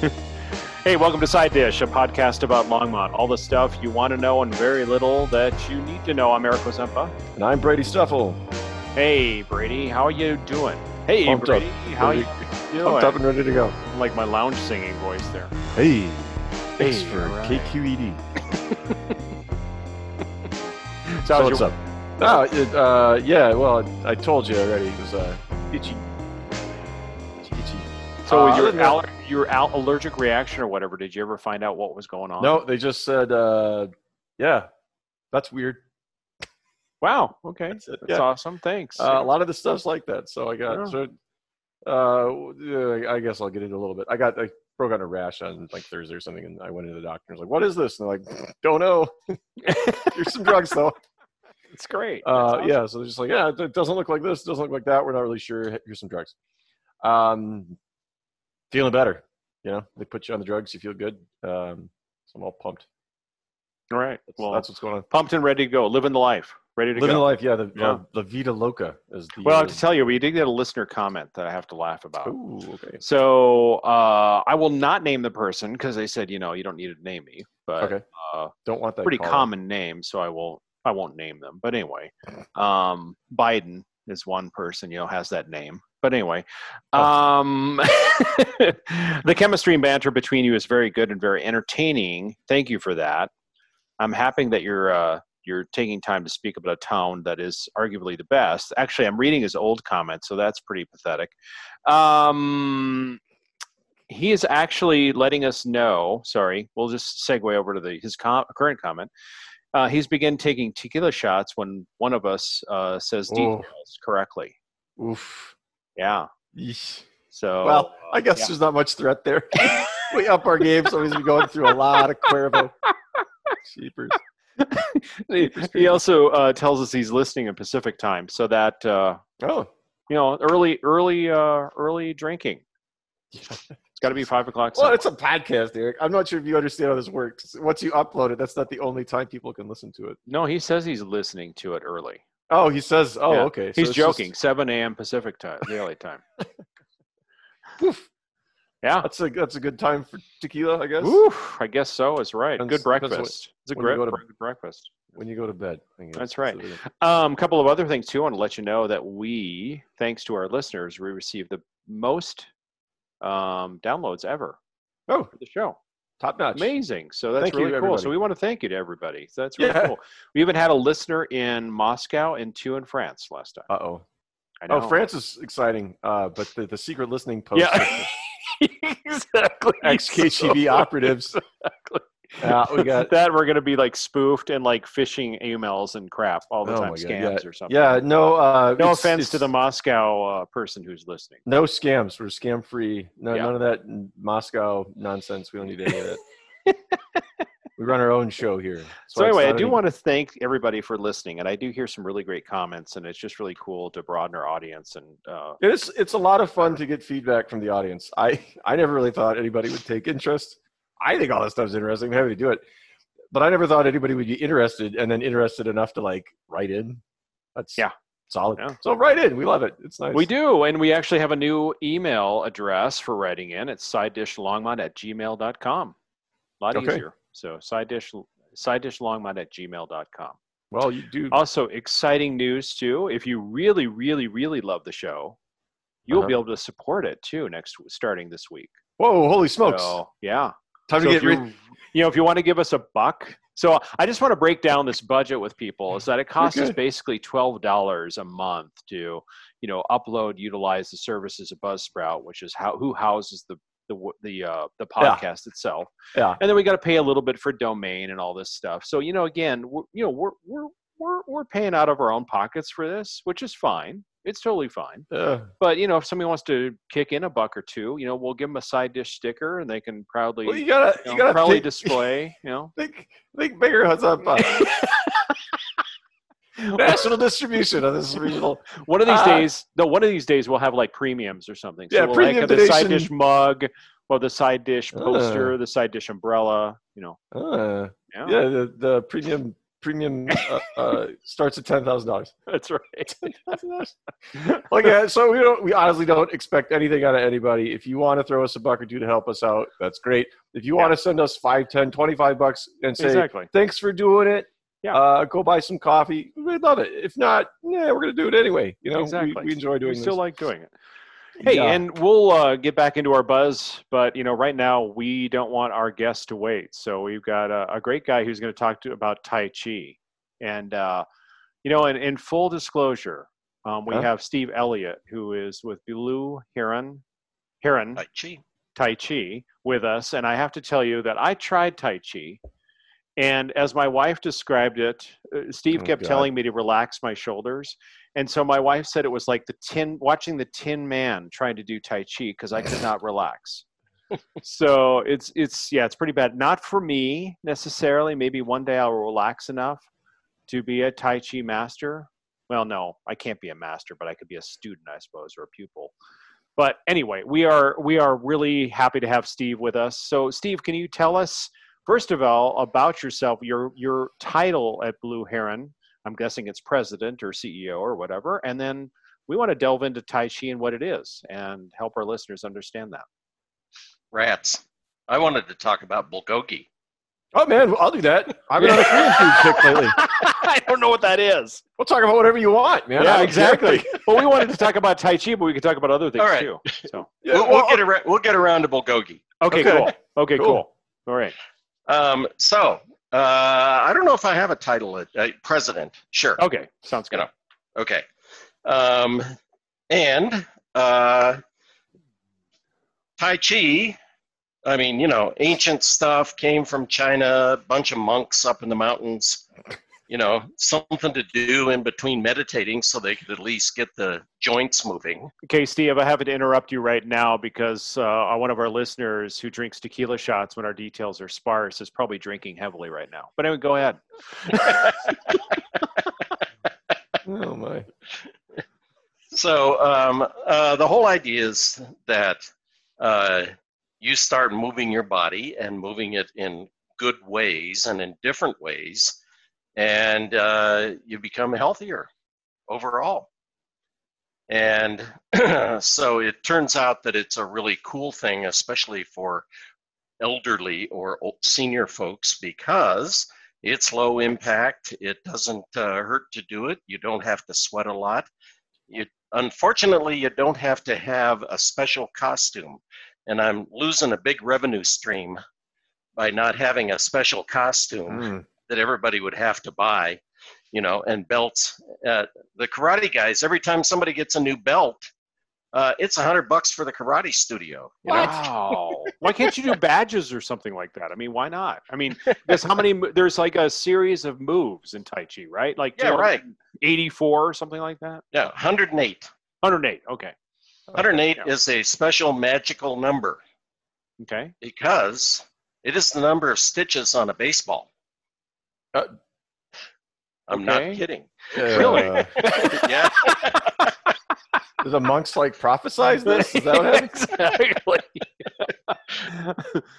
Hey, welcome to Side Dish, a podcast about Longmont. All the stuff you want to know and very little that you need to know. I'm Eric Ozempa. And I'm Brady Stuffle. Hey, Brady, how are you doing? Hey, Pumped Brady, up. how are you Pumped doing? up and ready to go. like my lounge singing voice there. Hey, thanks Hey, for right. KQED. So, So what's your- up? No, it, uh, yeah, well, I told you already. It was uh, itchy. So, Uh, your your al- allergic reaction or whatever, did you ever find out what was going on? No, they just said, uh, yeah, that's weird. Wow. Okay. That's That's. Yeah. awesome. Thanks. Uh, a lot of the stuff's like that. So I got, Yeah. so, uh, I guess I'll get into a little bit. I got, I broke out a rash on like Thursday or something, and I went into the doctor and was like, what is this? And they're like, don't know. Here's some drugs though. it's great. Uh, awesome. yeah, so they're just like, yeah, it doesn't look like this, doesn't look like that. We're not really sure. Here's some drugs. Um, feeling better. You know, they put you on the drugs, you feel good. Um, so I'm all pumped. All right. That's, Well, that's what's going on. pumped and ready to go. Living the life. Ready to Living the life, yeah. The Yeah. Uh, La Vida Loca is the. Well, I uh, have to tell you, we did get a listener comment that I have to laugh about. Ooh, okay. So uh, I will not name the person because they said, you know, you don't need to name me, but Okay. uh, Don't want that. pretty call common name, so I will I won't name them. But anyway, um, Biden is one person, you know, has that name. But anyway, Oh. um, the chemistry and banter between you is very good and very entertaining. Thank you for that. I'm happy that you're uh, you're taking time to speak about a town that is arguably the best. Actually, I'm reading his old comment, so that's pretty pathetic. Um, he is actually letting us know. Sorry, we'll just segue over to the his com- current comment. Uh, he's begun taking tequila shots when one of us uh, says details correctly. Oof. Yeah. Yeesh. So well, I guess yeah. there's not much threat there. we up our game, so he's been going through a lot of Cuervo. Cheapers. he, he also uh, tells us he's listening in Pacific time, so that uh, Oh, you know early early uh, early drinking. It's got to be five o'clock. Well, somewhere. it's a podcast, Eric. I'm not sure if you understand how this works. Once you upload it, that's not the only time people can listen to it. no, he says he's listening to it early. Oh, he says, oh, Yeah. okay. So He's it's just- joking. Seven a.m. Pacific time, daily time. Poof. Yeah. That's a that's a good time for tequila, I guess. Woo, I guess so. It's right. Depends- Good breakfast. it's a great to- good breakfast. When you go to bed. I guess. That's right. So, Um, a couple of other things too. I want to let you know that we, thanks to our listeners, we received the most um, downloads ever Oh, for the show. Top notch. Amazing. So that's Thank really cool. So we want to thank you to everybody. So that's really Yeah. cool. We even had a listener in Moscow and two in France last time. Uh oh. Oh, France is exciting. Uh, but the, the secret listening post. Yeah. exactly. Ex KGB operatives. Yeah, we got. that we're going to be like spoofed and like phishing emails and crap all the Oh time, scams yeah. or something. Yeah, no. Uh, No it's- offense to the Moscow uh, person who's listening. No scams. We're scam free. No, Yeah. none of that Moscow nonsense. We don't need any of that. we run our own show here. So it's anyway, I do any- want to thank everybody for listening, and I do hear some really great comments, and it's just really cool to broaden our audience. And uh, It's it's a lot of fun to get feedback from the audience. I I never really thought anybody would take interest. I think all this stuff's interesting. I'm happy to do it, but I never thought anybody would be interested and then interested enough to like write in. That's Yeah. solid. Yeah. So write in. We love it. It's nice. we do, and we actually have a new email address for writing in. It's side dishlongmont at gmail.com. A lot Okay. easier. So side dish side dishlongmont at gmail.com. Well, you do. Also, exciting news too. If you really, really, really love the show, you'll Uh-huh. be able to support it too next starting this week. Whoa! Holy smokes! So, yeah. Time So to get you, rid. you know, if you want to give us a buck. So I just want to break down this budget with people is that it costs us basically $12 a month to, you know, upload, utilize the services of Buzzsprout, which is how, who houses the, the, the, uh, the Yeah. podcast itself. Yeah. And then we got to pay a little bit for domain and all this stuff. So, you know, again, we're, you know, we're, we're, we're, we're paying out of our own pockets for this, which is fine. It's totally fine. Uh, But, you know, if somebody wants to kick in a buck or two, you know, we'll give them a side dish sticker and they can proudly, well, you gotta you you gotta proudly think, display, you know. think think bigger. What's up? Uh, national distribution of this regional. One of these Uh, days, no, one of these days we'll have like premiums or something. Yeah, we'll premium have the side dish mug or the side dish Uh. poster, the side dish umbrella, you know. Uh, Yeah. yeah, the, the premium premium uh, uh, starts at ten thousand dollars. That's right. Like, yeah, so we don't. We honestly don't expect anything out of anybody. If you want to throw us a buck or two to help us out, that's great. If you want to send us five, ten, twenty-five bucks and say exactly. thanks for doing it, Yeah. uh, go buy some coffee. We'd love it. If not, yeah, we're gonna do it anyway. You know, Exactly. we, we enjoy doing We still this. like doing it. Hey, Yeah. and we'll uh, get back into our buzz, but you know, right now we don't want our guests to wait. So we've got a, a great guy who's going to talk to about Tai Chi, and uh, you know, in, in full disclosure, um, we Huh? have Steve Elliott, who is with Blue Heron, Heron Tai Chi. Tai Chi with us, and I have to tell you that I tried Tai Chi, and as my wife described it, uh, Steve Oh, kept God. telling me to relax my shoulders, and so my wife said it was like the tin watching the Tin Man trying to do Tai Chi because I could not relax. so it's it's yeah, it's pretty bad. Not for me necessarily. Maybe one day I'll relax enough to be a Tai Chi master. Well, no, I can't be a master, but I could be a student, I suppose, or a pupil. But anyway, we are we are really happy to have Steve with us. So, Steve, can you tell us first of all about yourself, your your title at Blue Heron? I'm guessing it's president or CEO or whatever, and then we want to delve into Tai Chi and what it is and help our listeners understand that. Rats. I wanted to talk about bulgogi. Oh man, I'll do that. I've been on a Korean food kick lately. I don't know what that is. We'll talk about whatever you want, man. Yeah, exactly. care. well, we wanted to talk about Tai Chi, but we could talk about other things All right. too. So, Yeah, we'll, well, we'll get around. We'll get around to bulgogi. okay, Okay. cool. Okay, Cool. cool. All right. Um, so uh, I don't know if I have a title. At, uh, president. Sure. Okay, sounds good. You know. Okay. Um, and uh, Tai Chi. I mean, you know, ancient stuff came from China. A bunch of monks up in the mountains. You know, something to do in between meditating, so they could at least get the joints moving. Okay, Steve, I have to interrupt you right now because uh, one of our listeners who drinks tequila shots when our details are sparse is probably drinking heavily right now. But anyway, go ahead. Oh my. So um, uh, the whole idea is that uh, you start moving your body and moving it in good ways and in different ways, and uh, you become healthier overall. And so it turns out that it's a really cool thing, especially for elderly or senior folks, because it's low impact. It doesn't uh, hurt to do it. You don't have to sweat a lot. You unfortunately you don't have to have a special costume, and I'm losing a big revenue stream by not having a special costume Mm. That everybody would have to buy, you know, and belts. Uh, the karate guys, every time somebody gets a new belt, uh, it's a hundred bucks for the karate studio. You know? Wow. why can't you do badges or something like that? I mean, why not? I mean, there's how many? There's like a series of moves in Tai Chi, right? Like Yeah, right. 84 or something like that. Yeah, 108. 108. Okay. 108 Yeah. is a special magical number Okay. because it is the number of stitches on a baseball. Uh, I'm okay. not kidding. Really? Uh, Yeah. do the monks like prophesize this? Is that what exactly.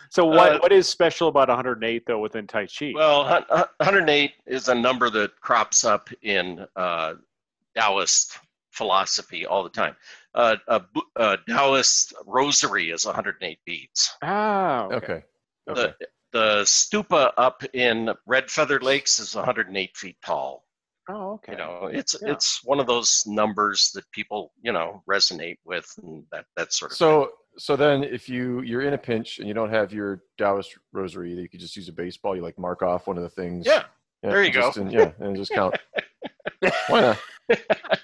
so what Uh, what is special about 108 though within Tai Chi? Well, hun- hun- 108 is a number that crops up in uh, Taoist philosophy all the time. Uh, a, a Taoist rosary is 108 beads. ah, okay. Okay. Okay. The, the stupa up in Red Feather Lakes is 108 feet tall. Oh, okay. You know, it's Yeah. it's one of those numbers that people you know resonate with, and that that sort of. So so then if you you're in a pinch and you don't have your Taoist rosary, you could just use a baseball. You like mark off one of the things. yeah, Yeah, there you go. just- and- yeah, and just count. Why not?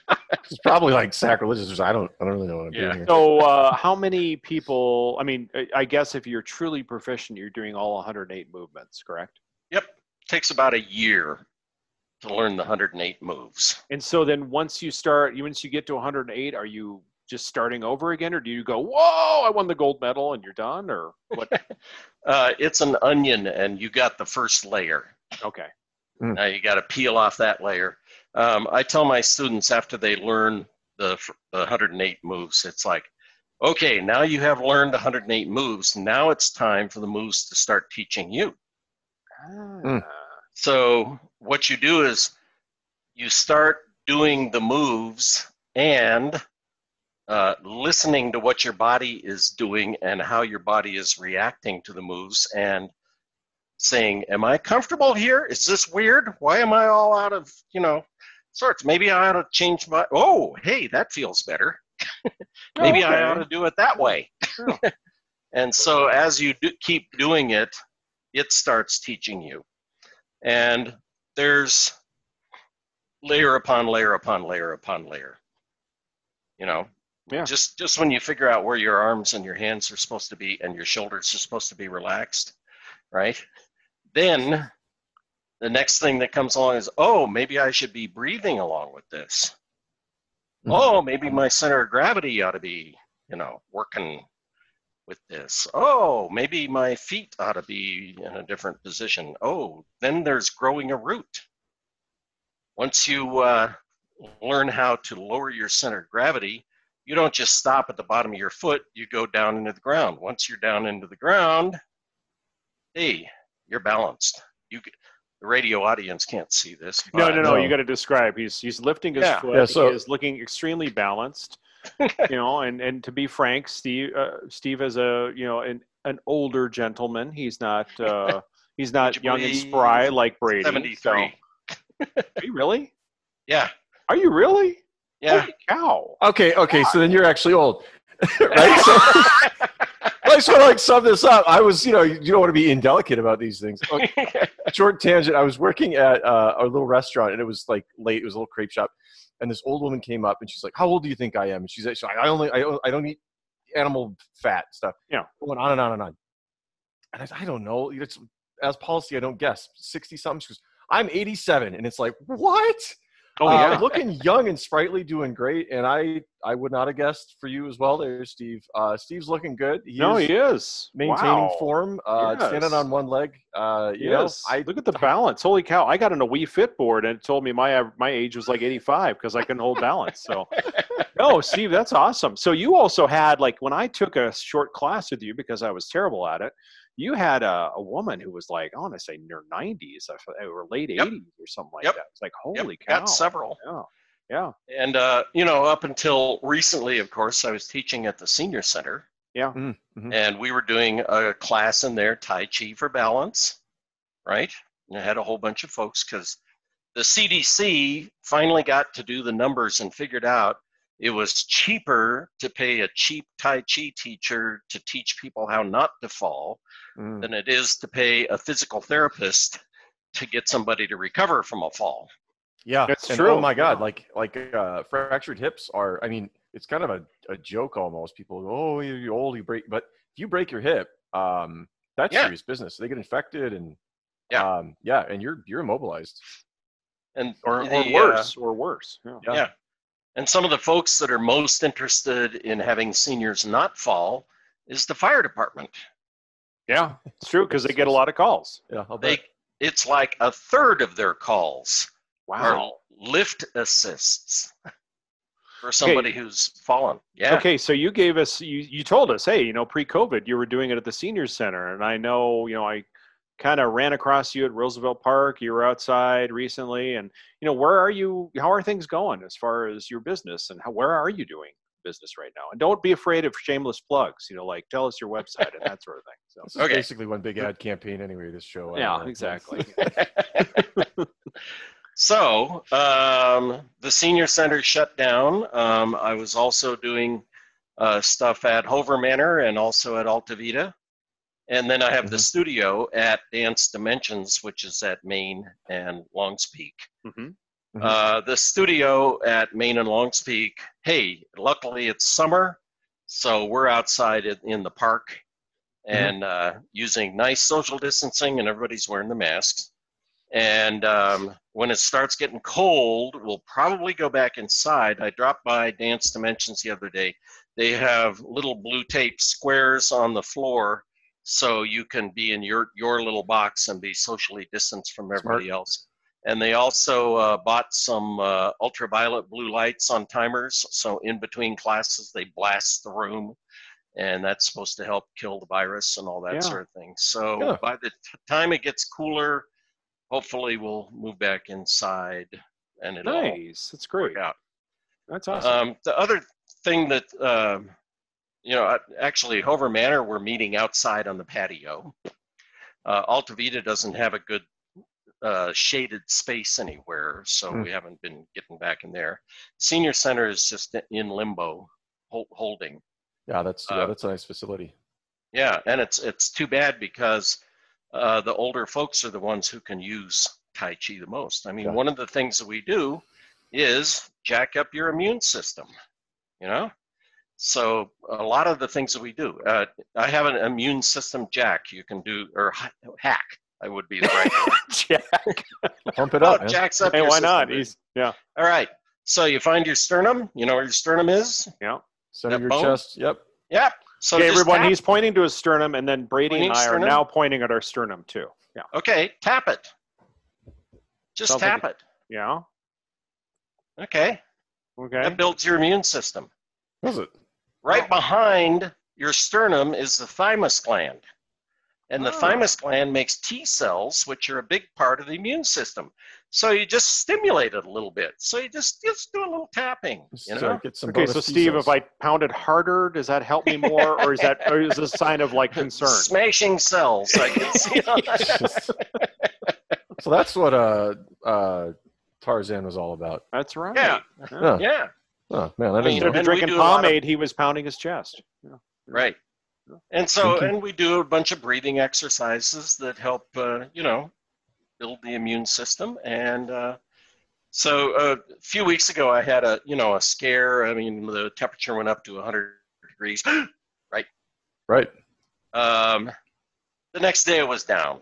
It's probably like sacrilegious. I don't. I don't really know what I'm Yeah. doing here. So, uh, how many people? I mean, I- I guess if you're truly proficient, you're doing all 108 movements, correct? Yep, takes about a year to learn the 108 moves. And so then, once you start, once you get to 108, are you just starting over again, or do you go, "Whoa, I won the gold medal," and you're done, or what? Uh, it's an onion, and you got the first layer. okay. Now you got to peel off that layer. Um, I tell my students after they learn the, the 108 moves, it's like, okay, now you have learned 108 moves. Now it's time for the moves to start teaching you. Ah, Mm. So what you do is you start doing the moves and uh, listening to what your body is doing and how your body is reacting to the moves and saying, Am I comfortable here? Is this weird? Why am I all out of, you know, sorts? Maybe I ought to change my, oh, hey, that feels better. Maybe I ought to do it that way. and so as you do, keep doing it, it starts teaching you. And there's layer upon layer upon layer upon layer. You know, Yeah. just just when you figure out where your arms and your hands are supposed to be and your shoulders are supposed to be relaxed, right? Then the next thing that comes along is, oh, maybe I should be breathing along with this. Mhm. Oh, maybe my center of gravity ought to be, you know, working with this. Oh, maybe my feet ought to be in a different position. Oh, then there's growing a root. Once you uh, learn how to lower your center of gravity, you don't just stop at the bottom of your foot, you go down into the ground. Once you're down into the ground, hey, you're balanced. You the radio audience can't see this. No, but- no, no. No. You got to describe. He's he's lifting his Yeah. foot. Yeah, so- he is looking extremely balanced. you know, and and to be frank, Steve uh, Steve is a you know an an older gentleman. He's not uh, he's not Would you young and spry like Brady. 73. So. Are you really? Yeah, Are you really? yeah. Holy cow! Okay, okay, so then you're actually old, right? So, I just want to like sum this up. I was, you know, you don't want to be indelicate about these things. Okay, short tangent. I was working at uh, a little restaurant, and it was like late. It was a little crepe shop, and this old woman came up, and she's like, "How old do you think I am?" And she's like, "I only, I, don't- I don't eat animal fat stuff." Yeah. going on and on and on. And I, said, I don't know. It's as policy. I don't guess. Sixty something. She goes, "I'm 87," and it's like, what? Oh Uh, yeah. looking young and sprightly, doing great. And I, I would not have guessed for you as well, there, Steve. Uh, Steve's looking good. He no, is he is maintaining Wow. form, uh, standing on one leg. Uh, you know, Yes. I Look at the balance. Holy cow! I got on a Wii Fit board and it told me my my age was like 85 because I couldn't hold balance. So, no, Steve, that's awesome. So you also had like when I took a short class with you because I was terrible at it. You had a, a woman who was like I want to say near 90s or late Yep. 80s or something like Yep. that. It's like Yep, holy cow! got several. Yeah, yeah, And uh, you know, up until recently, of course, I was teaching at the senior center, mhm. and we were doing a class in there, Tai Chi for balance, right? And I had a whole bunch of folks because the CDC finally got to do the numbers and figured out it was cheaper to pay a cheap Tai Chi teacher to teach people how not to fall Mm. than it is to pay a physical therapist to get somebody to recover from a fall. yeah, That's and, true. Oh my God, like like uh, fractured hips are. I mean, it's kind of a, a joke almost. People go, "Oh, you're you're old, you break," but if you break your hip, um, that's Yeah. serious business. They get infected, and Yeah. um, yeah, and you're you're immobilized. And or, or the, uh, worse, or worse. Yeah. Yeah. Yeah. And some of the folks that are most interested in having seniors not fall is the fire department. Yeah, it's true because they get a lot of calls. Yeah, I'll They bet. it's like a third of their calls are Wow. lift assists for somebody who's fallen. Yeah. Okay, so you gave us you you told us, hey, you know, pre-COVID, you were doing it at the senior center, and I know, you know, I kind of ran across you at Roosevelt Park. You were outside recently, and you know, where are you? How are things going as far as your business, and how, where are you doing business right now? And don't be afraid of shameless plugs. You know, like tell us your website and that sort of thing. So This is Okay. basically one big ad campaign anyway. This show. I yeah, don't exactly. So um, the senior center shut down. Um, I was also doing uh, stuff at Hover Manor and also at Alta Vita. And then I have the Mhm. studio at Dance Dimensions, which is at Main and Longs Peak. hmm Mhm. Uh, the studio at Main and Longs Peak, hey, luckily it's summer, so we're outside in, the park and uh, using nice social distancing, and everybody's wearing the masks. And um, when it starts getting cold, we'll probably go back inside. I dropped by Dance Dimensions the other day. They have little blue tape squares on the floor so you can be in your, your little box and be socially distanced from everybody else. And they also uh, bought some uh, ultraviolet blue lights on timers. So in between classes, they blast the room. And that's supposed to help kill the virus and all that Yeah. sort of thing. So Yeah. by the t- time it gets cooler, hopefully we'll move back inside and it'll Nice. That's great. work out. That's awesome. Um, the other thing that, um, you know, actually, Hover Manor, we're meeting outside on the patio. Uh, Alta Vita doesn't have a good uh, shaded space anywhere, so Hmm. we haven't been getting back in there. Senior Center is just in limbo, hol- holding. Yeah, that's yeah, Uh, that's a nice facility. Yeah, and it's it's too bad because uh, the older folks are the ones who can use Tai Chi the most. I mean, Yeah. one of the things that we do is jack up your immune system. You know, so a lot of the things that we do. Uh, I have an immune system jack you can do or hack. I would be the right. Jack. Pump it Oh, up, man. jacks up. Hey, your why system, not? dude. He's yeah. All right. So you find your sternum. You know where your sternum is. Yeah. Center of that your bone? chest. Yep. Yep. So okay, just everyone, tap- he's pointing to his sternum, and then Brady Pointing and I are now pointing at our sternum too. Yeah. Okay, tap it. Just Sounds like tap it. Yeah. Okay. Okay. That builds your immune system. Was it? Right Oh. behind your sternum is the thymus gland. And the Oh. thymus gland makes T cells, which are a big part of the immune system. So you just stimulate it a little bit. So you just just do a little tapping. You know? get some Okay, so Steve, if I pounded harder, does that help me more, or is that or is this a sign of like concern? Smashing cells. I can see. so that's what uh, uh, Tarzan was all about. That's right. Yeah. Yeah. yeah. Oh man, I I didn't mean, Instead of drinking do a lot of- pomade, he was pounding his chest. Yeah. Right. And so, and we do a bunch of breathing exercises that help, uh, you know, build the immune system. And uh, so, uh, a few weeks ago, I had a, you know, a scare. I mean, the temperature went up to 100 degrees. Right? Right. Um, the next day, it was down,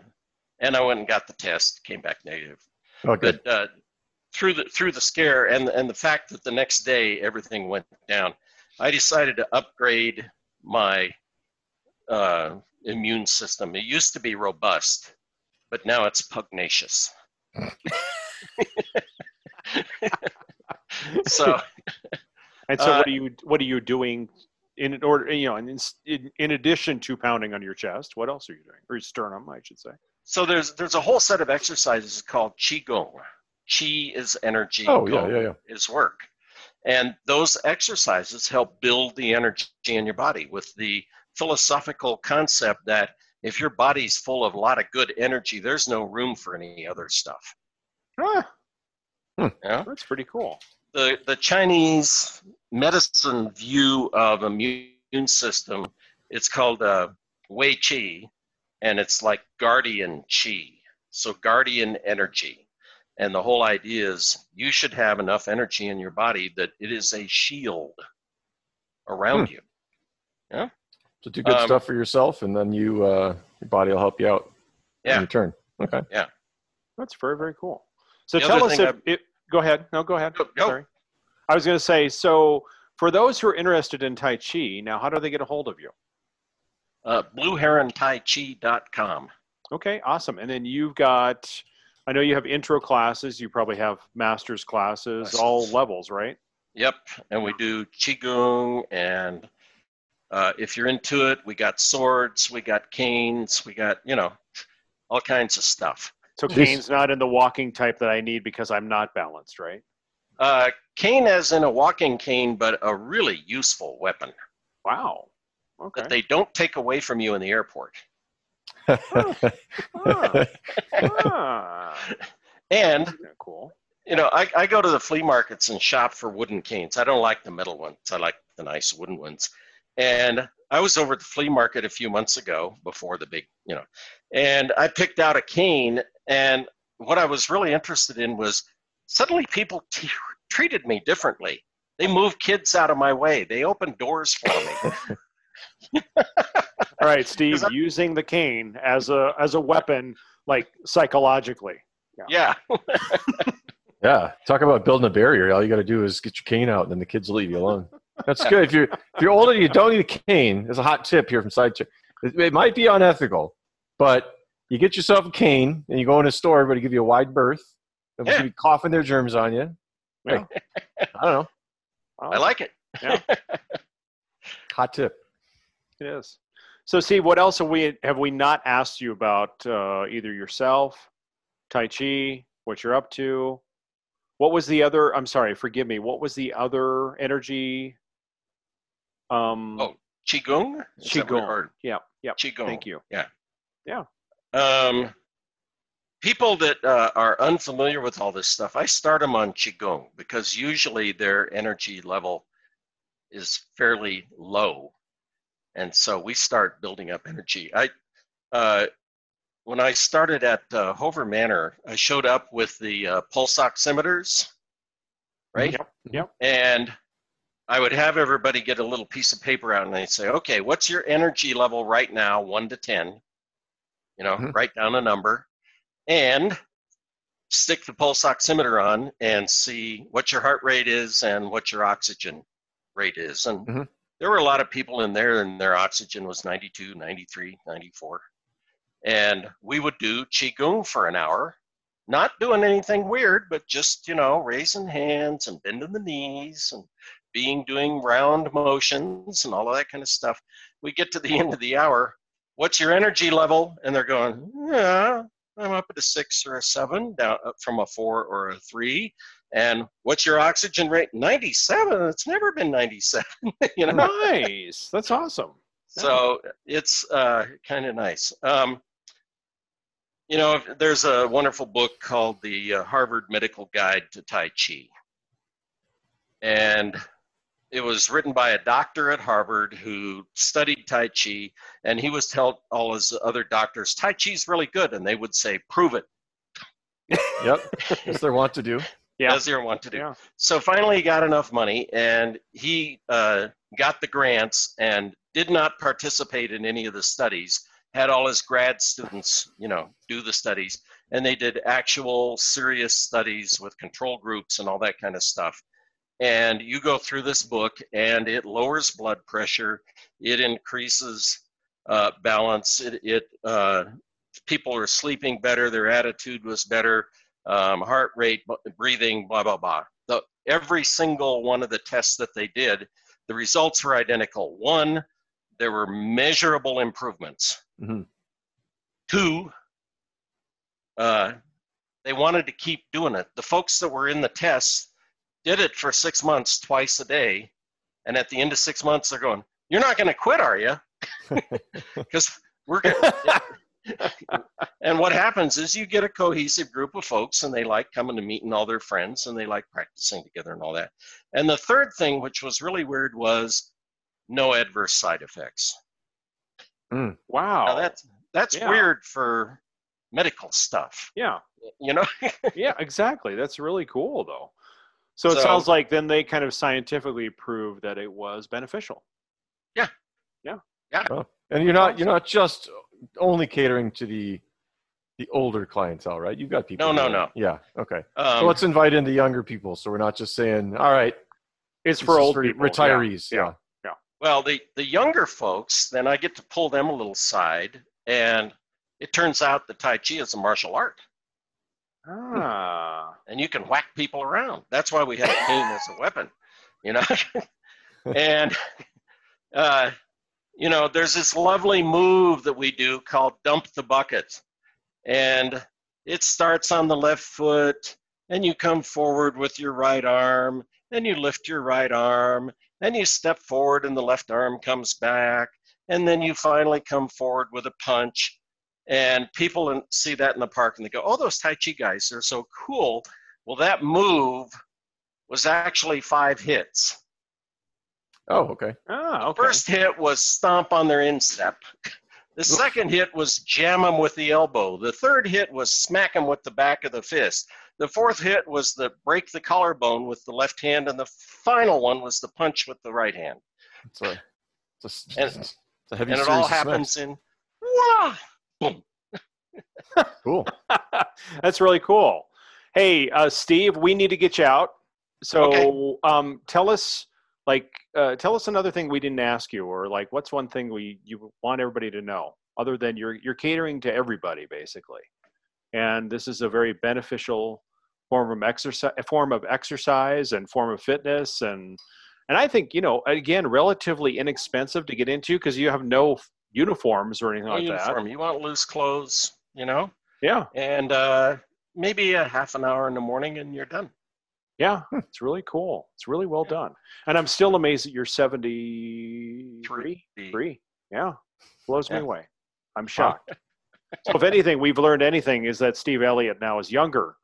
and I went and got the test. Came back negative. Oh, good. But uh, through the through the scare and and the fact that the next day everything went down, I decided to upgrade my uh, immune system. It used to be robust, but now it's pugnacious. so And so, Uh, what are you what are you doing in order? You know, in, in in addition to pounding on your chest, what else are you doing? Or your sternum, I should say. so there's there's a whole set of exercises called qigong. Qi is energy. Oh yeah, yeah, yeah. is work. And those exercises help build the energy in your body with the philosophical concept that if your body's full of a lot of good energy, there's no room for any other stuff. Ah, Yeah? that's pretty cool. The, the Chinese medicine view of immune system, it's called uh, Wei Qi, and it's like guardian Qi. So guardian energy. And the whole idea is you should have enough energy in your body that it is a shield around you. So do good Um, stuff for yourself, and then you uh, your body will help you out Yeah. in return. Okay. Yeah. That's very very cool. So The tell us thing if it, go ahead. No, go ahead. Go- go. Sorry. I was going to say so. For those who are interested in Tai Chi, now how do they get a hold of you? Uh, BlueHeronTaiChi.com. Okay, awesome. And then you've got, I know you have intro classes. You probably have master's classes, Classes. all levels, right? Yep, and we do qigong, and uh, if you're into it, we got swords, we got canes, we got you know all kinds of stuff. So This- Kane's not in the walking type that I need because I'm not balanced, right? Uh, cane as in a walking cane, but a really useful weapon Wow. Okay. that they don't take away from you in the airport. Ah. Ah. And cool. you know, I, I go to the flea markets and shop for wooden canes. I don't like the metal ones. I like the nice wooden ones. And I was over at the flea market a few months ago before the big, you know, and I picked out a cane. And what I was really interested in was suddenly people t- treated me differently. They moved kids out of my way. They opened doors for me. All right, Steve, using the cane as a as a weapon, like psychologically. yeah. yeah. Talk about building a barrier. All you got to do is get your cane out, and then the kids will leave you alone. That's good. If you're if you're older, you don't need a cane. There's a hot tip here from side. Chick. It, it might be unethical, but you get yourself a cane and you go in a store. Everybody give you a wide berth. They'll Yeah. be coughing their germs on you. Yeah. I don't know. I like it. Yeah. Hot tip. It is. So, Steve, what else have we have we not asked you about? Uh, either yourself, Tai Chi, what you're up to. What was the other? I'm sorry, forgive me. What was the other energy? Um, Oh, Qigong? Is Qigong. Yeah, yeah. Qigong. Thank you. Yeah. Yeah. Um, people that uh, are unfamiliar with all this stuff, I start them on Qigong because usually their energy level is fairly low. And so we start building up energy. I, uh, when I started at uh, Hover Manor, I showed up with the uh, pulse oximeters, right? Yep. Yep. And I would have everybody get a little piece of paper out and they'd say, okay, what's your energy level right now, one to 10? You know, Mhm. write down a number and stick the pulse oximeter on and see what your heart rate is and what your oxygen rate is. And Mhm. there were a lot of people in there and their oxygen was 92, 93, 94. And we would do Qigong for an hour, not doing anything weird, but just, you know, raising hands and bending the knees and being doing round motions and all of that kind of stuff. We get to the end of the hour. What's your energy level? And they're going, yeah, I'm up at a six or a seven, down from a four or a three. And what's your oxygen rate? 97. It's never been 97. you know, Nice. That's awesome. so it's uh, kind of nice. Um, you know, there's a wonderful book called the uh, Harvard Medical Guide to Tai Chi. And it was written by a doctor at Harvard who studied Tai Chi, and he was told all his other doctors, Tai Chi's really good. And they would say, prove it, Yep. As they want to do. Yeah. as you want to do. Yeah. So finally, he got enough money, and he uh, got the grants and did not participate in any of the studies. Had all his grad students, you know, do the studies, and they did actual serious studies with control groups and all that kind of stuff. And you go through this book, and it lowers blood pressure, it increases uh, balance, it, it uh, people are sleeping better, their attitude was better, um, heart rate, breathing, blah blah blah. The, every single one of the tests that they did, the results were identical. One, there were measurable improvements. Mhm. Two, uh, they wanted to keep doing it. The folks that were in the tests did it for six months, twice a day, and at the end of six months, they're going, "You're not going to quit, are you?" Because we're going. and what happens is you get a cohesive group of folks and they like coming to meeting all their friends and they like practicing together and all that and the third thing which was really weird was no adverse side effects mm. Wow. now that's that's Yeah. weird for medical stuff yeah. you know Yeah. Exactly. That's really cool, though. So it So- sounds like then they kind of scientifically proved that it was beneficial. Yeah. Yeah. Yeah. Well, and you're not you're not just only catering to the the older clientele, right? You've got people. No, no, who- no. Yeah. Okay. um, so let's invite in the younger people. So we're not just saying, all right, It's for old for people. yeah. retirees. yeah. Yeah. well the the younger folks then i get to pull them a little side and it turns out that tai chi is a martial art Ah. and you can whack people around. That's why we have a cane as a weapon, you know. and uh, you know, there's this lovely move that we do called dump the bucket, and it starts on the left foot, and you come forward with your right arm, and you lift your right arm, and you step forward, and the left arm comes back, and then you finally come forward with a punch, and people in, see that in the park and they go, "Oh, those Tai Chi guys, they're so cool." Well, that move was actually five hits. Oh, okay. Ah. Okay. First hit was stomp on their instep. The second hit was jam them with the elbow. The third hit was smack them with the back of the fist. The fourth hit was the break the collarbone with the left hand, and the final one was the punch with the right hand. It's a, it's a, And- it's a heavy and it all of smacks. happens in wah, boom. Cool. That's really cool. Hey, uh, Steve, we need to get you out. So, um, tell us, like, uh, tell us another thing we didn't ask you, or like, what's one thing we you want everybody to know, other than you're you're catering to everybody basically, and this is a very beneficial form of exercise, form of exercise, and form of fitness, and and I think you know, again, relatively inexpensive to get into because you have no uniforms or anything No like uniform. You want loose clothes, you know? Yeah. And uh, maybe a half an hour in the morning and you're done. Yeah, it's really cool. It's really well done. And I'm still amazed that you're 73. The- Three. Yeah. Blows me away. I'm shocked. so if anything, we've learned anything is that Steve Elliott now is younger,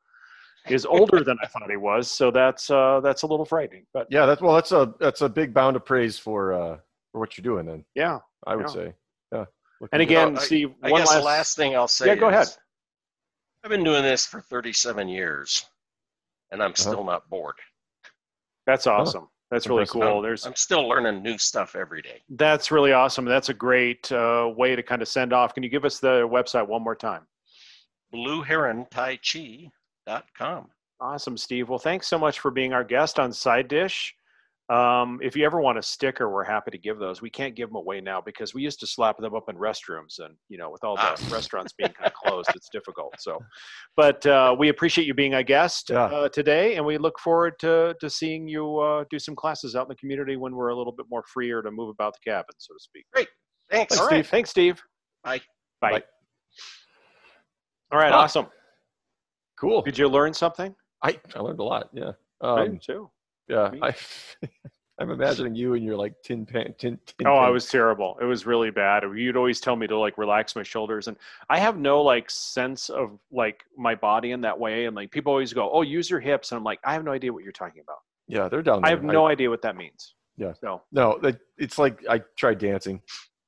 is older than I thought he was. So that's uh that's a little frightening. But Yeah, that's well, that's a that's a big bound of praise for uh for what you're doing. Then yeah. I would Yeah. say, yeah. Looking And good. again, I- Steve, I one guess last, the last thing I'll say Yeah, go is ahead. I've been doing this for 37 years and Uh-huh. I'm still not bored. that's awesome. That's really Impressive. cool. There's I'm still learning new stuff every day. that's really awesome. That's a great uh, way to kind of send off. Can you give us the website one more time? BlueHeronTaiChi.com. Awesome, Steve. Well, thanks so much for being our guest on Side Dish. Um, if you ever want a sticker, we're happy to give those. We can't give them away now because we used to slap them up in restrooms, and you know, with all the Ah. restaurants being kind of closed, it's difficult. So, but uh, we appreciate you being a guest Yeah. uh, today, and we look forward to to seeing you uh, do some classes out in the community when we're a little bit more freer to move about the cabin, so to speak. Great, thanks. All right, thanks, Steve. Bye. Bye. Bye. All right, awesome. cool. Did you learn something? I I learned a lot. Yeah. I Um, did too. Yeah. I I'm imagining you and your like tin pan tin. tin Oh, I was terrible. It was really bad. You'd always tell me to like relax my shoulders, and I have no like sense of like my body in that way. And like people always go, "Oh, use your hips," and I'm like, I have no idea what you're talking about. Yeah, they're down. I have no idea what that means. Yeah. So No, that- it's like I tried dancing,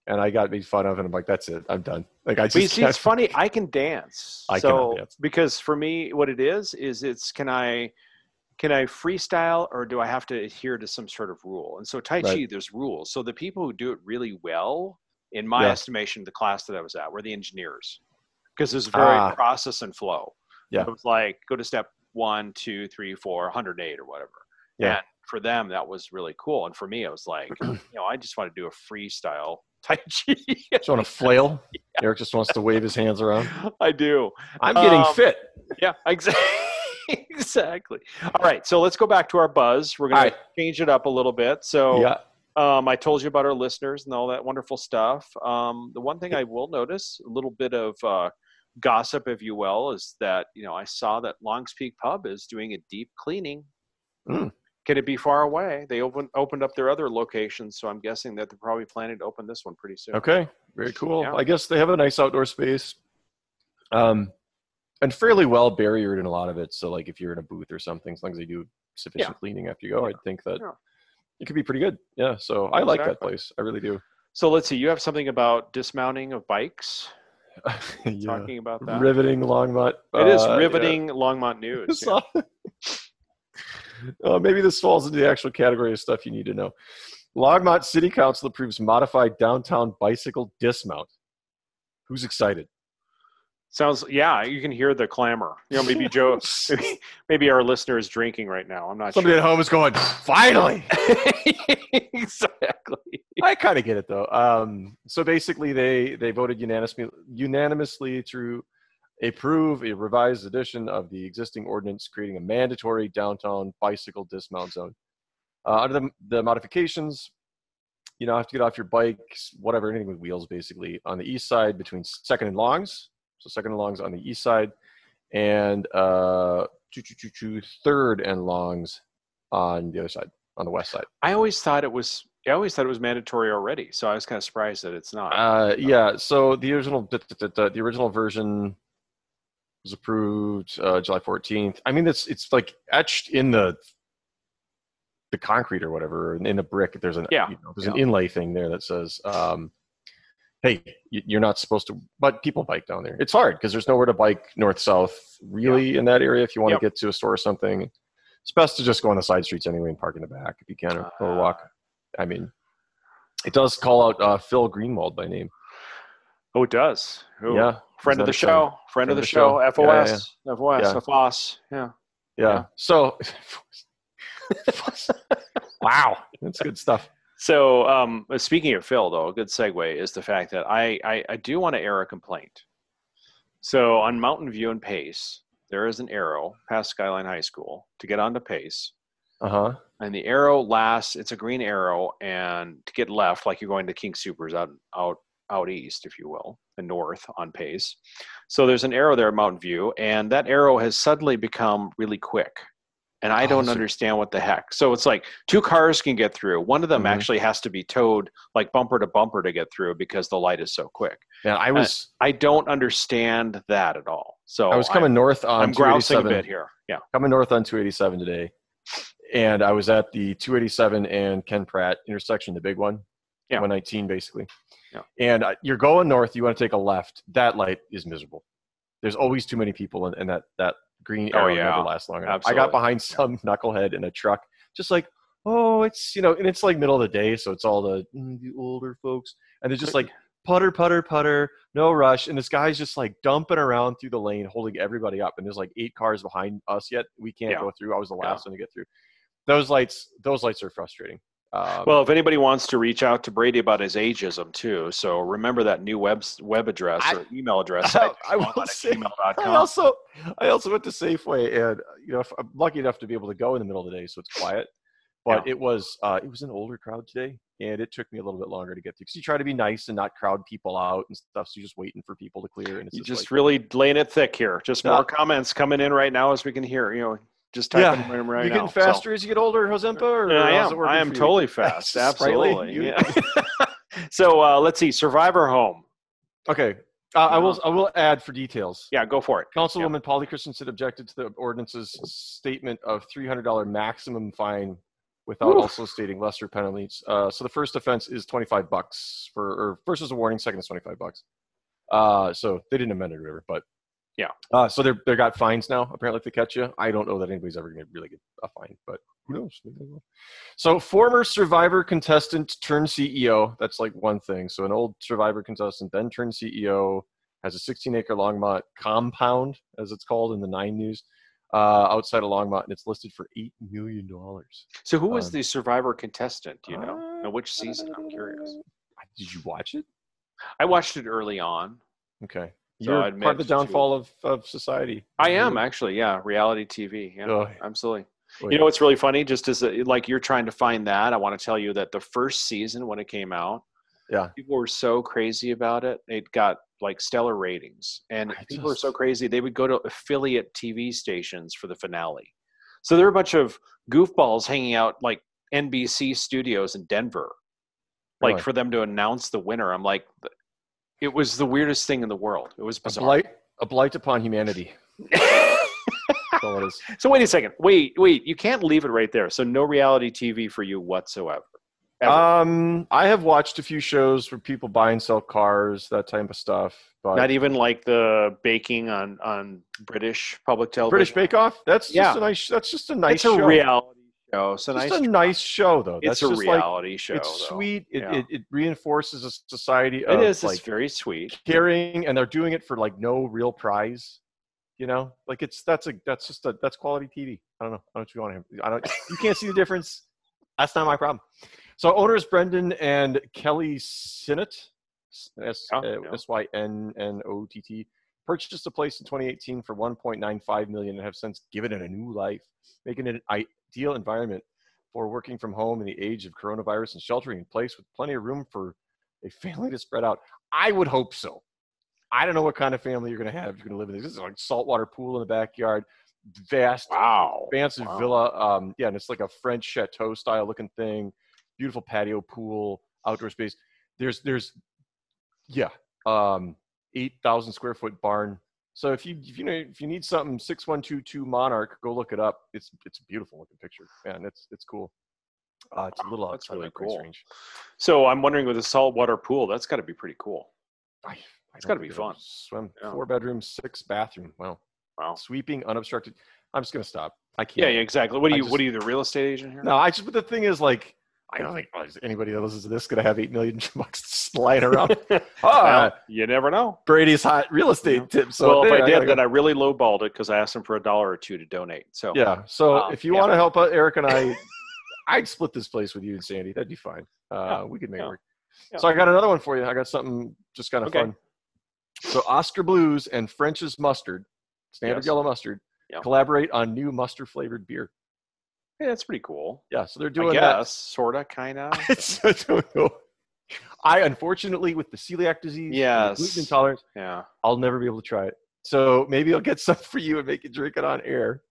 and I got made fun of, and I'm like, that's it, I'm done. Like I But you just see, it's funny. I can dance. I so, cannot dance. because for me, what it is is it's can I can I freestyle or do I have to adhere to some sort of rule? And so Tai Chi, Right. there's rules. So the people who do it really well, in my Yeah. estimation, the class that I was at were the engineers because there's very Ah. process and flow. Yeah. It was like go to step one, two, three, four, 108 or whatever. Yeah. And for them, that was really cool. And for me, it was like, you know, I just want to do a freestyle Tai Chi. just want to flail. Eric just wants to wave his hands around. I do. I'm getting Um, fit. Yeah, exactly. exactly. All right, so let's go back to our buzz. We're going All to change it up a little bit. So, yeah. um, I told you about our listeners and all that wonderful stuff. Um, the one thing I will notice, a little bit of uh, gossip, if you will, is that you know I saw that Longs Peak Pub is doing a deep cleaning. Mm. Can it be far away? They opened opened up their other locations, so I'm guessing that they're probably planning to open this one pretty soon. Okay. Very cool. Yeah. I guess they have a nice outdoor space. Um, and fairly well barriered in a lot of it. So like if you're in a booth or something, as long as they do sufficient cleaning after you go, Yeah. I think that Yeah. it could be pretty good. Yeah. So I like that place. I really do. So let's see. You have something about dismounting of bikes. yeah. Talking about that. Riveting Longmont. It is uh, yeah. riveting Longmont news. yeah. Uh, maybe this falls into the actual category of stuff you need to know. Longmont City Council approves modified downtown bicycle dismount. Who's excited? Sounds yeah, you can hear the clamor. You know, maybe Joe, maybe, maybe our listener is drinking right now. I'm not Somebody at home is going, finally. exactly. I kind of get it though. Um, so basically, they they voted unanimously unanimously to approve a revised edition of the existing ordinance creating a mandatory downtown bicycle dismount zone. Uh, under the, the modifications, you know, have to get off your bikes, whatever, anything with wheels, basically, on the east side between Second and Longs. So Second and Longs on the east side, and uh, choo, choo, choo, choo, Third and Longs on the other side, on the west side. I always thought it was. I always thought it was mandatory already. So I was kind of surprised that it's not. Uh, yeah. So the original the, the, the, the original version was approved uh, July fourteenth. I mean, it's it's like etched in the the concrete or whatever, in a brick. There's an Yeah. you know, there's an inlay thing there that says, um, "Hey, you- you're not supposed to." But people bike down there. It's hard because there's nowhere to bike north south really in that area. If you want Yep. to get to a store or something, it's best to just go on the side streets anyway and park in the back if you can, or, or walk. Uh, I mean, it does call out uh, Phil Greenwald by name. oh, it does. Oh, Yeah, Friend of the show. Friend of the show. Yeah, FOS. FOS. Yeah. FOS. Yeah. yeah. Yeah. So, wow, that's good stuff. So, um, speaking of Phil, though, a good segue is the fact that I, I, I do want to air a complaint. So, on Mountain View and Pace, there is an arrow past Skyline High School to get onto Pace. Uh huh. And the arrow lasts, it's a green arrow, and to get left, like you're going to King Supers out, out out east, if you will, and north on pace. So there's an arrow there at Mountain View, and that arrow has suddenly become really quick. And I don't understand what the heck. So it's like two cars can get through. One of them Mhm. actually has to be towed like bumper to bumper to get through because the light is so quick. Man, I was I don't understand that at all. So I was coming north on I'm grousing a bit here. Yeah. coming north on 287 today, and I was at the 287 and Ken Pratt intersection, the big one, Yeah. 119 basically. Yeah. And uh, you're going north. You want to take a left. That light is miserable. There's always too many people, and, and that that green Oh, arrow yeah. never lasts long enough. I got behind some knucklehead in a truck, just like, oh, it's you know, and it's like middle of the day, so it's all the mm, the older folks, and they're just like putter, putter, putter, no rush. And this guy's just like dumping around through the lane, holding everybody up. And there's like eight cars behind us yet. We can't Yeah. go through. I was the Yeah. last one to get through. Those lights, those lights are frustrating. Um, Well, if anybody wants to reach out to Brady about his ageism too, so remember that new web web address I- or email address. I- I will say- I also, I also went to Safeway, and you know, if- I'm lucky enough to be able to go in the middle of the day, so it's quiet. But it was, uh, it was an older crowd today, and it took me a little bit longer to get through because you try to be nice and not crowd people out and stuff. So you're just waiting for people to clear, and it's You're just, just like, really laying it thick here. Just more comments coming in right now as we can hear. You know, just typing them right now. you now. getting So- faster as you get older, Josempa? Or Yeah, I how's it am. I am for you? totally fast. Absolutely. You- Yeah. so uh, let's see. Survivor Home. Okay. Uh, I will. I will add for details. Yeah, go for it. Councilwoman Polly Christensen objected to the ordinance's statement of $300 maximum fine without Oof. also stating lesser penalties. Uh, so the first offense is 25 bucks for, or first is a warning, second is 25 bucks. Uh, so they didn't amend it or whatever, but Yeah. Uh, so they're they got fines now. Apparently, if they catch you, I don't know that anybody's ever going to really get a fine, but who knows? They. So former Survivor contestant turned CEO. That's like one thing. So an old Survivor contestant then turned CEO has a 16 acre Longmont compound, as it's called in the Nine News, uh, outside of Longmont, and it's listed for eight million dollars. So who was Um, the Survivor contestant? You know? Uh, which season? I'm curious. Did you watch it? I watched it early on. Okay, So you're part of the downfall of, of society. I am actually, yeah, reality TV. Yeah, Oh, absolutely. boy. You know what's really funny? Just as a, like you're trying to find that, I want to tell you that the first season when it came out, Yeah. people were so crazy about it. It got like stellar ratings, and I people were so crazy they would go to affiliate TV stations for the finale. So there were a bunch of goofballs hanging out like NBC studios in Denver, like Really? for them to announce the winner. I'm like, it was the weirdest thing in the world. It was a blight, a blight upon humanity. That's all it is. so wait a second. Wait, wait. You can't leave it right there. So no reality TV for you whatsoever. Ever. Um, I have watched a few shows where people buy and sell cars, that type of stuff. But Not even like the baking on on British public television. British Bake Off. That's Yeah. just a nice. That's just a nice It's a show. reality show. It's a Just nice. a nice show, though. It's That's a just like reality show. it's though. sweet. It, Yeah. it it reinforces a society It of is. like it's very sweet. caring, and they're doing it for like no real prize. You know, like it's that's a that's just a that's quality TV. I don't know. I don't know if you want to. I don't. You can't see the difference. That's not my problem. So owners Brendan and Kelly Synnott, S uh, Y N N O T T, purchased a place in 2018 for 1.95 million and have since given it a new life, making it an ideal environment for working from home in the age of coronavirus and sheltering in place with plenty of room for a family to spread out. I would hope so. I don't know what kind of family you're going to have. You're going to live in this. This is like saltwater pool in the backyard, vast Wow. expansive Wow. villa. Um, yeah, and it's like a French chateau style looking thing. Beautiful patio pool, outdoor space. There's there's yeah, um, eight thousand square foot barn. So if you if you know if you need something six one two two Monarch, go look it up. It's it's a beautiful looking picture, man. It's it's cool. Uh, it's a little That's outside really price cool. range. So I'm wondering with a saltwater pool, that's got to be pretty cool. I, It's don't gotta be fun. Swim Yeah. four bedrooms, six bathroom. Wow, Wow. sweeping unobstructed. I'm just gonna stop. I can't. Yeah, yeah, exactly. What are you? just- what are you? The real estate agent here? No, I just. But the thing is, like, I don't think oh, is anybody that listens to this gonna have eight million bucks lying around. Ah, Well, you never know. Brady's hot real estate tips. So well, if there, I did, then go. I really lowballed it because I asked him for a dollar or two to donate. So yeah. So Um, if you yeah. want to help out Eric and I, I'd split this place with you and Sandy. That'd be fine. Uh, Yeah, we could make yeah, it work. yeah. So I got another one for you. I got something just kind of Okay. fun. So Oskar Blues and French's Mustard, standard Yes. yellow mustard, Yeah. collaborate on new mustard flavored beer. Hey, that's pretty cool. Yeah. So they're doing that. sorta, kind of. It's- I don't know. I unfortunately with the celiac disease, Yes. gluten intolerance, Yeah. I'll never be able to try it. So maybe I'll get some for you and make you drink it on air.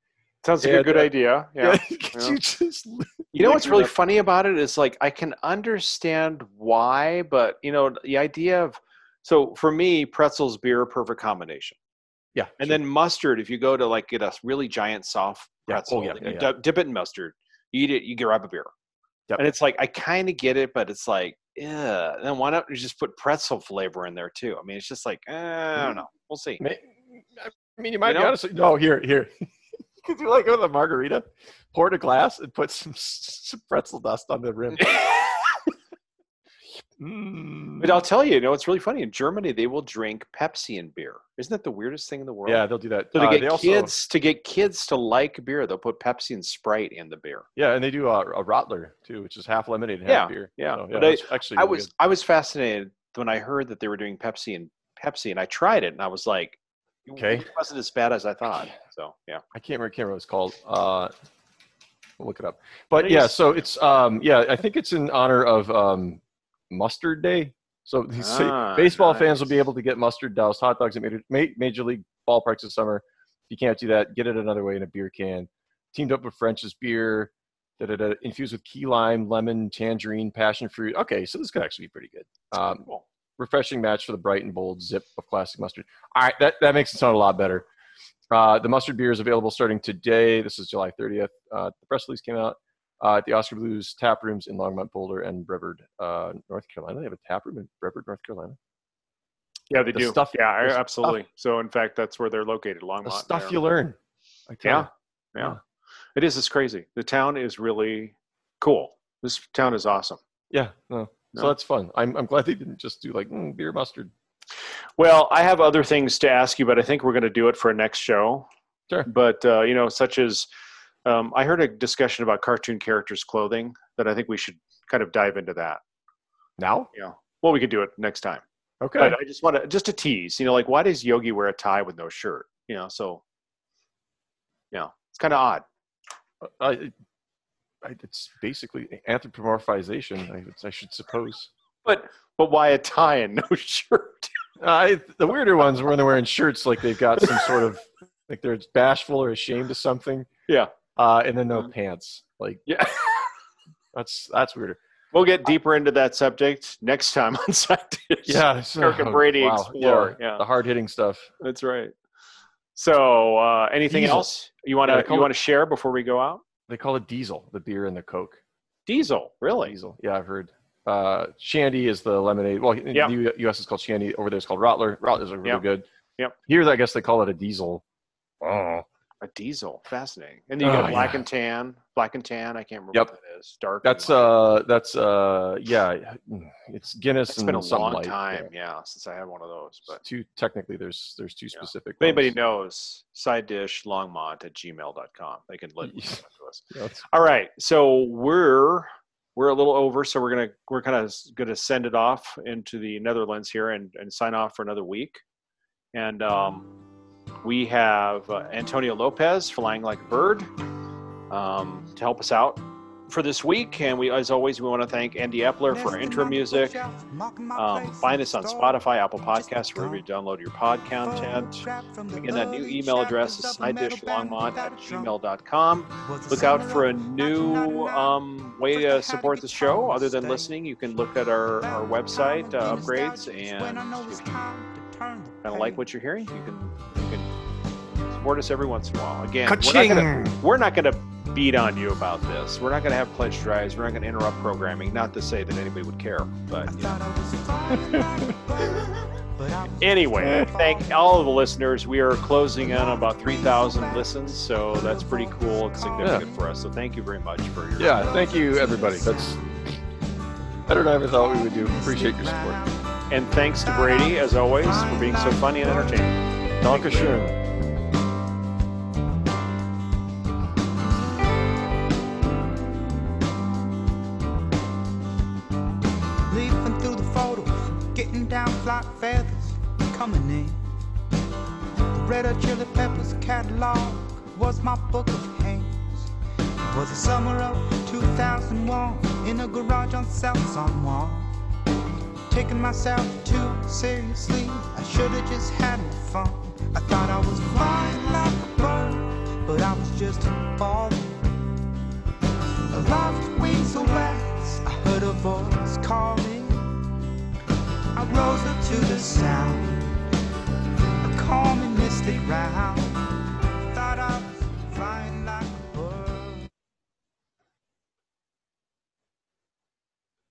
Sounds like Yeah, a good that- idea. Yeah. Could yeah. you just You know what's really funny about it is like I can understand why, but you know the idea of so for me pretzels beer perfect combination, Yeah. and then mustard. If you go to like get a really giant soft Yeah. Oh, pretzel, yeah, yeah, you yeah. dip- it in mustard, you eat it, you grab a beer, Yep. and it's like I kind of get it, but it's like yeah. Then why don't you just put pretzel flavor in there too? I mean, it's just like eh, I don't know. We'll see. I mean, you might know? be honest. No, here, here. Could you like go to the margarita, pour it a glass, and put some, some pretzel dust on the rim? Mm. But I'll tell you, you know, it's really funny. In Germany, they will drink Pepsi and beer. Isn't that the weirdest thing in the world? Yeah, they'll do that. So to Uh, get also- kids to get kids to like beer, they'll put Pepsi and Sprite in the beer. yeah, and they do a, a Radler too, which is half lemonade and Yeah, half beer. yeah. So, But I- actually I really was I was fascinated when I heard that they were doing Pepsi and Pepsi, and I tried it, and I was like, Okay. it wasn't as bad as I thought. So yeah, I can't remember, can't remember what it's called. Uh, we'll look it up. But yeah, so it's um, yeah, I think it's in honor of um, Mustard Day. So these Ah, baseball fans will be able to get mustard doused hot dogs at major, ma- major league ballparks this summer. If you can't do that, get it another way in a beer can. Teamed up with French's beer, da, da, da, infused with key lime, lemon, tangerine, passion fruit. Okay, so this could actually be pretty good. Um, cool. refreshing match for the bright and bold zip of classic mustard. All right, that, that makes it sound a lot better. Uh, the mustard beer is available starting today. This is July 30th. Uh, the press release came out uh, at the Oskar Blues tap rooms in Longmont, Boulder, and Brevard, uh, North Carolina. They have a tap room in Brevard, North Carolina. yeah, they the do. stuff- yeah, I- the stuff- absolutely. So in fact, that's where they're located, Longmont. The stuff you learn. Yeah, you. yeah, it is. It's crazy. The town is really cool. This town is awesome. Yeah, no. So that's fun. I'm, I'm glad they didn't just do like mm, beer mustard. Well, I have other things to ask you, but I think we're going to do it for a next show. Sure. But uh, you know, such as um, I heard a discussion about cartoon characters' clothing that I think we should kind of dive into that. Now? Yeah. Well, we could do it next time. Okay. But I just want to just to tease. You know, like why does Yogi wear a tie with no shirt? You know, so you know, it's kind of odd. I, I, it's basically anthropomorphization, I, I should suppose. But but why a tie and no shirt? I, the weirder ones when they're wearing shirts like they've got some sort of like they're bashful or ashamed of something, Yeah. Uh, and then no pants. Like Yeah. that's that's weirder. We'll get deeper into that subject next time on Side Dish. Yeah, so- Kirk and Brady wow, explore, yeah. the hard hitting stuff. That's right. So, uh, anything Diesel. else you want to call you want to share before we go out? They call it diesel, the beer and the coke. Diesel, really? Diesel, yeah, I've heard. Uh, Shandy is the lemonade. Well, in Yeah. the U.S. is called Shandy. Over there, it's called Radler. Radlers are really Yeah. good. Yep. Here, I guess they call it a diesel. Oh, A diesel, fascinating. And then you Oh, got black yeah. and tan, black and tan. I can't remember Yep. what that is. Dark. that's uh, that's uh, yeah, it's Guinness It's been a long light. time, Yeah. yeah. since I had one of those. But two technically, there's there's two Yeah. specific. if anybody knows, side dish longmont at gmail.com. They can let me know to us. All right, so we're we're a little over, so we're gonna we're kind of gonna send it off into the Netherlands here and and sign off for another week, and um, we have uh, Antonio Lopez flying like a bird um, to help us out for this week, and we as always we want to thank Andy Epler for intro music. Um, find us on Spotify, Apple Podcasts, wherever you download your pod content. Again, that new email address is sidedishlongmont at gmail.com. Look out for a new um, way to support the show. Other than listening, you can look at our, our website uh, upgrades, and if you kind of like what you're hearing, you can you can support us every once in a while. Again, we're not gonna we're not gonna beat on you about this. We're not gonna have pledge drives. We're not gonna interrupt programming. Not to say that anybody would care, but you know. Anyway, thank all of the listeners. We are closing in on about 3,000 listens, so that's pretty cool and significant for us. So thank you very much for your yeah, thank you everybody. That's better than I ever thought we would do. Appreciate your support. And thanks to Brady, as always, for being so funny and entertaining. Dankeschön. Leafing coming in. The Red Hot Chili Peppers catalog was my book of hands. It was the summer of 2001 in a garage on South San Juan. taking myself too seriously. I should have just had fun. I thought I was flying like a bird, but I was just falling. I lost wings so fast, I heard a voice calling. I rose up to the sound, call me Mystic Round. Thought I